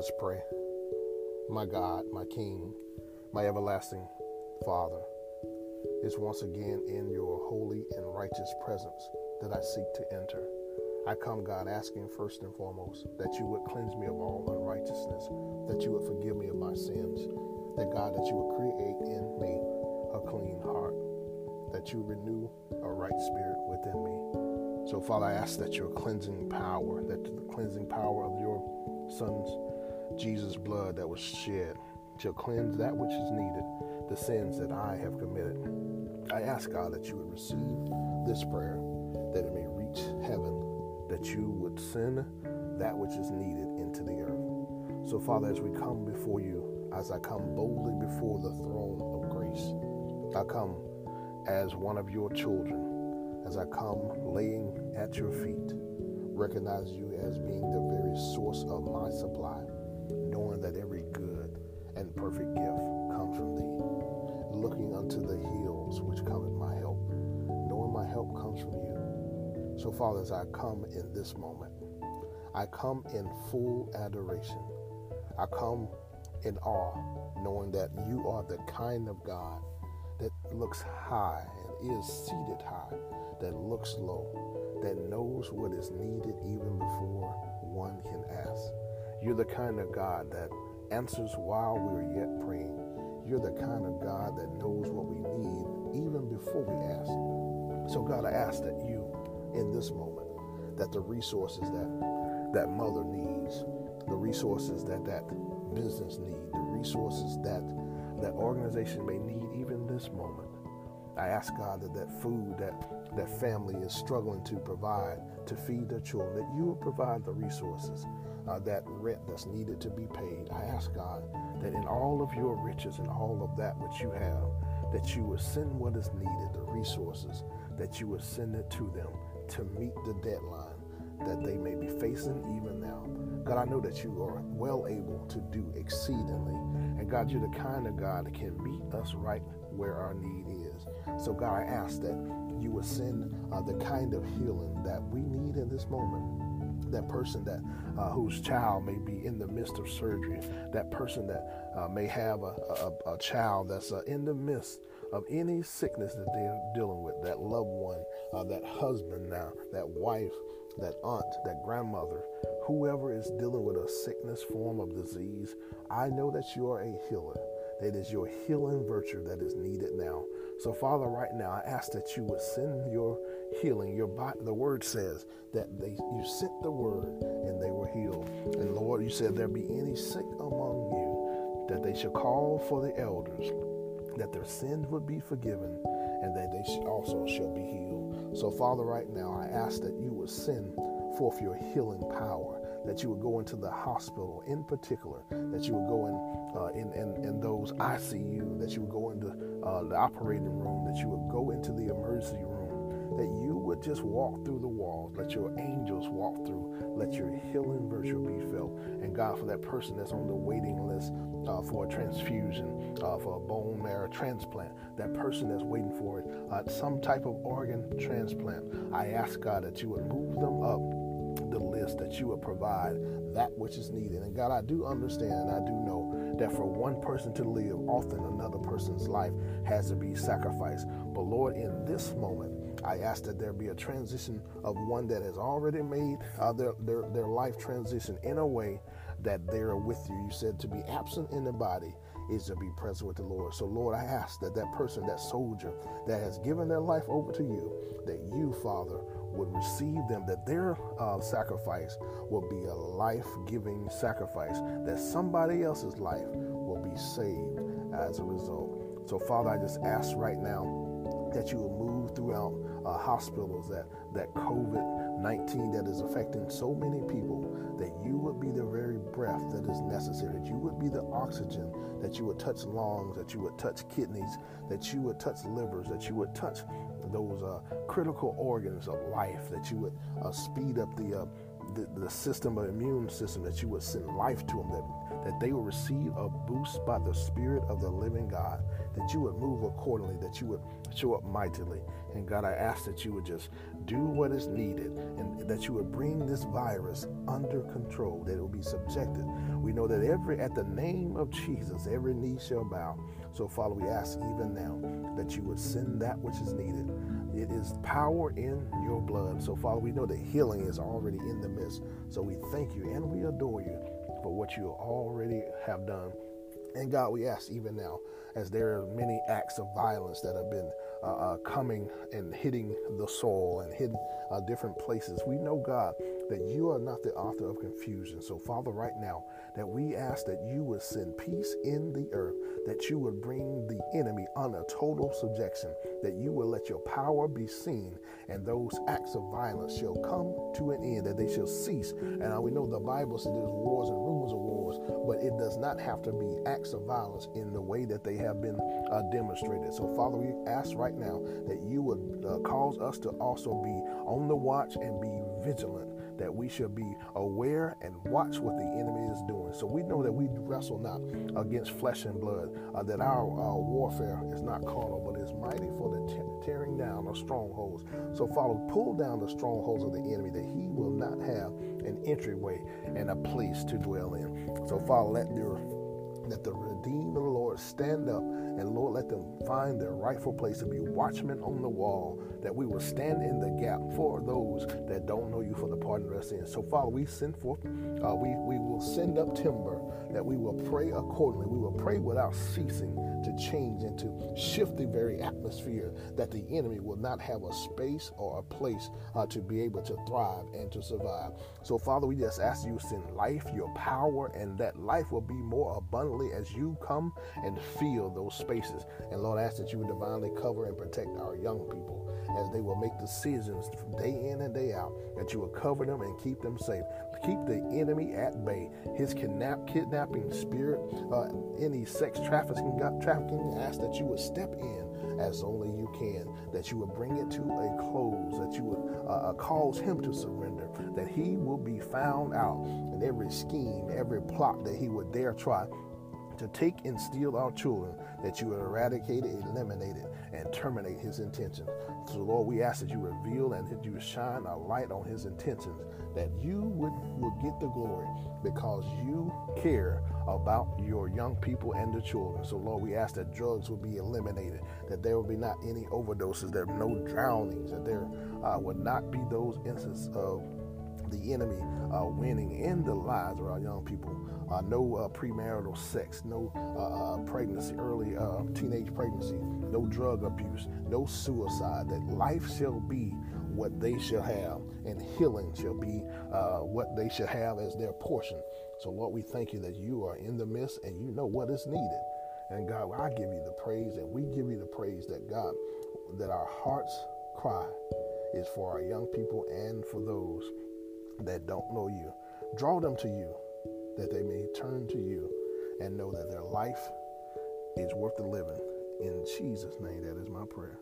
us pray. My God, my King, my everlasting Father, it's once again in your holy and righteous presence that I seek to enter. I come, God, asking first and foremost that you would cleanse me of all unrighteousness, that you would forgive me of my sins, that God, that you would create in me a clean heart, that you renew a right spirit within me. So, Father, I ask that your cleansing power, that the cleansing power of your Son's Jesus' blood that was shed shall cleanse that which is needed, the sins that I have committed. I ask God that you would receive this prayer, that it may reach heaven, that you would send that which is needed into the earth. So, Father, as we come before you, as I come boldly before the throne of grace, I come as one of your children, as I come laying at your feet, recognize you as being the very source of my supply, knowing that every good and perfect gift comes from thee, looking unto the hills which cometh my help, knowing my help comes from you. So, Father, as I come in this moment, I come in full adoration. I come in awe, knowing that you are the kind of God that looks high and is seated high, that looks low, that knows what is needed even before one can ask. You're the kind of God that answers while we're yet praying. You're the kind of God that knows what we need even before we ask. So, God, I ask that you, in this moment, that the resources that that mother needs, the resources that that business need, the resources that that organization may need even this moment. I ask God that that food that that family is struggling to provide to feed their children, that you will provide the resources, uh, that rent that's needed to be paid. I ask God that in all of your riches and all of that which you have, that you would send what is needed, the resources, that you would send it to them to meet the deadline that they may be facing even now. God, I know that you are well able to do exceedingly. And God, you're the kind of God that can meet us right where our need is. So, God, I ask that you would send uh, the kind of healing that we need in this moment. That person that uh, whose child may be in the midst of surgery, that person that uh, may have a, a, a child that's uh, in the midst of any sickness that they're dealing with, that loved one, uh, that husband now, that wife, that aunt, that grandmother, whoever is dealing with a sickness form of disease, I know that you are a healer. That is your healing virtue that is needed now. So, Father, right now, I ask that you would send your healing. Your body, the word says that they you sent the word and they were healed. And Lord, you said there be any sick among you, that they should call for the elders, that their sins would be forgiven, and that they also shall be healed. So, Father, right now, I ask that you would send forth your healing power that you would go into the hospital in particular, that you would go in uh, in, in, in those ICU, that you would go into uh, the operating room, that you would go into the emergency room, that you would just walk through the walls, let your angels walk through, let your healing virtue be felt. And God, for that person that's on the waiting list uh, for a transfusion, uh, for a bone marrow transplant, that person that's waiting for it, uh, some type of organ transplant, I ask God that you would move them up the list that you would provide that which is needed. And God, I do understand and I do know that for one person to live, often another person's life has to be sacrificed. But Lord, in this moment, I ask that there be a transition of one that has already made uh, their, their, their life transition in a way that they're with you. You said to be absent in the body is to be present with the Lord. So, Lord, I ask that that person, that soldier that has given their life over to you, that you, Father, would receive them, that their uh, sacrifice will be a life giving sacrifice, that somebody else's life will be saved as a result. So, Father, I just ask right now that you will move throughout uh, hospitals, that, that COVID 19 that is affecting so many people, that you would be the very breath that is necessary, that you would be the oxygen, that you would touch lungs, that you would touch kidneys, that you would touch livers, that you would touch those uh, critical organs of life, that you would uh, speed up the, uh, the, the system, of immune system, that you would send life to them, that that they will receive a boost by the Spirit of the living God, that you would move accordingly, that you would show up mightily. And God, I ask that you would just do what is needed and that you would bring this virus under control, that it will be subjected. We know that every at the name of Jesus, every knee shall bow. So, Father, we ask even now that you would send that which is needed. It is power in your blood. So, Father, we know that healing is already in the midst. So we thank you and we adore you for what you already have done. And God, we ask even now, as there are many acts of violence that have been uh, uh, coming and hitting the soul and hitting uh, different places. We know, God, that you are not the author of confusion. So, Father, right now, that we ask that you would send peace in the earth, that you would bring the enemy under total subjection, that you will let your power be seen, and those acts of violence shall come to an end, that they shall cease. And we know the Bible says there's wars and rumors of wars, but it does not have to be acts of violence in the way that they have been uh, demonstrated. So, Father, we ask right now that you would uh, cause us to also be on the watch and be vigilant that we should be aware and watch what the enemy is doing. So we know that we wrestle not against flesh and blood, uh, that our warfare is not carnal, but is mighty for the te- tearing down of strongholds. So, Father, pull down the strongholds of the enemy that he will not have an entryway and a place to dwell in. So, Father, let your let the redeemed of the Lord stand up and Lord, let them find their rightful place to be watchmen on the wall, that we will stand in the gap for those that don't know you for the pardon of their sins. So, Father, we send forth, uh, we, we will send up timber that we will pray accordingly. We will pray without ceasing to change and to shift the very atmosphere that the enemy will not have a space or a place uh, to be able to thrive and to survive. So, Father, we just ask you send life, your power, and that life will be more abundantly as you come and fill those spaces. And Lord, I ask that you would divinely cover and protect our young people as they will make decisions day in and day out, that you will cover them and keep them safe. Keep the enemy at bay. His kidnap, kidnapping spirit, uh, any sex trafficking, trafficking, ask that you would step in as only you can, that you would bring it to a close, that you would uh, uh cause him to surrender, that he will be found out in every scheme, every plot that he would dare try to take and steal our children, that you would eradicate it, eliminate it, and terminate his intentions. So, Lord, we ask that you reveal and that you shine a light on his intentions, that you would will get the glory because you care about your young people and the children. So, Lord, we ask that drugs will be eliminated, that there will be not any overdoses, there are no drownings, that there uh, would not be those instances of the enemy uh, winning in the lives of our young people. Uh, no uh, premarital sex, no uh, uh, pregnancy, early uh, teenage pregnancy, no drug abuse, no suicide. That life shall be what they shall have, and healing shall be what they shall have as their portion. So, Lord, we thank you that you are in the midst and you know what is needed. And God, I give you the praise, and we give you the praise that God, that our hearts cry is for our young people and for those that don't know you. Draw them to you that they may turn to you and know that their life is worth the living. In Jesus' name, that is my prayer.